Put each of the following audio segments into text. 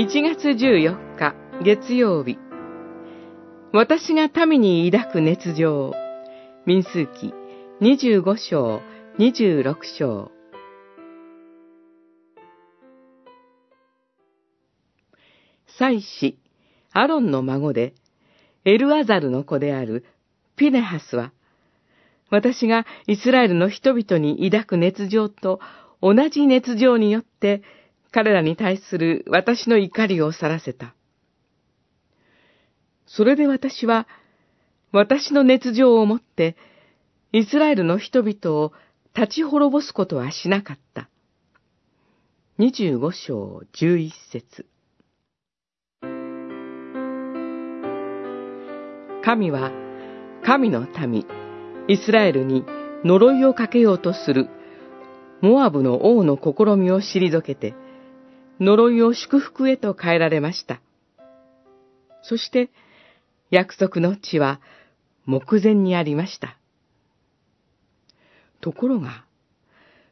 1月14日月曜日。私が民に抱く熱情民数記25章26章。祭司アロンの孫でエルアザルの子であるピネハスは私がイスラエルの人々に抱く熱情と同じ熱情によって彼らに対する私の怒りをさらせた。それで私は、私の熱情をもって、イスラエルの人々を立ち滅ぼすことはしなかった。25章11節神は、神の民、イスラエルに呪いをかけようとする、モアブの王の試みを退けて、呪いを祝福へと変えられました。そして、約束の地は目前にありました。ところが、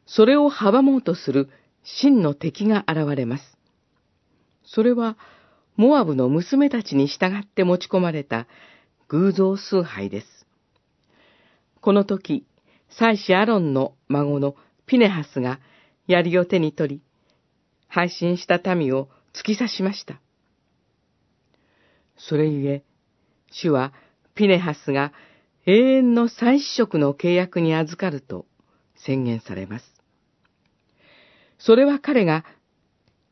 それを阻もうとする真の敵が現れます。それは、モアブの娘たちに従って持ち込まれた偶像崇拝です。この時、祭司アロンの孫のピネハスが槍を手に取り、配信した民を突き刺しました。それゆえ、主はピネハスが永遠の再試食の契約に預かると宣言されます。それは彼が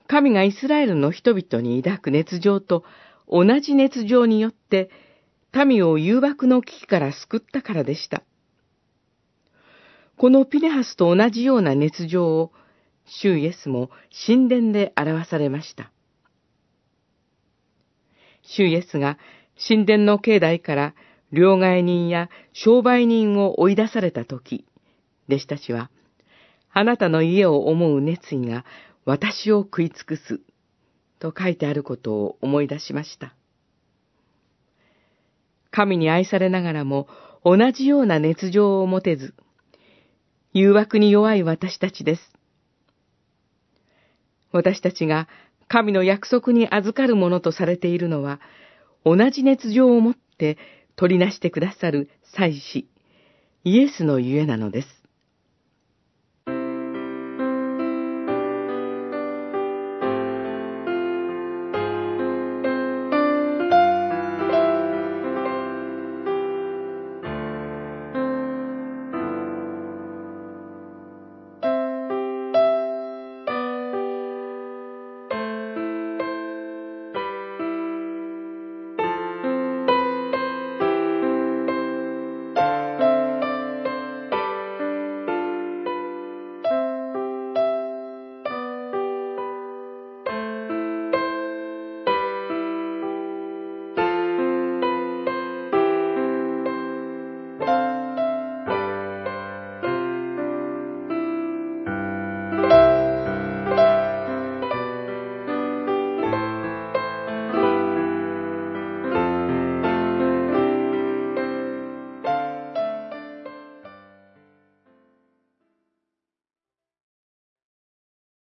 神がイスラエルの人々に抱く熱情と同じ熱情によって民を誘惑の危機から救ったからでした。このピネハスと同じような熱情を主イエスも神殿で表されました。主イエスが神殿の境内から両替人や商売人を追い出された時、弟子たちは、あなたの家を思う熱意が私を食い尽くす、と書いてあることを思い出しました。神に愛されながらも同じような熱情を持てず、誘惑に弱い私たちです。私たちが神の約束に預かるものとされているのは、同じ熱情を持って取りなしてくださる祭司、イエスのゆえなのです。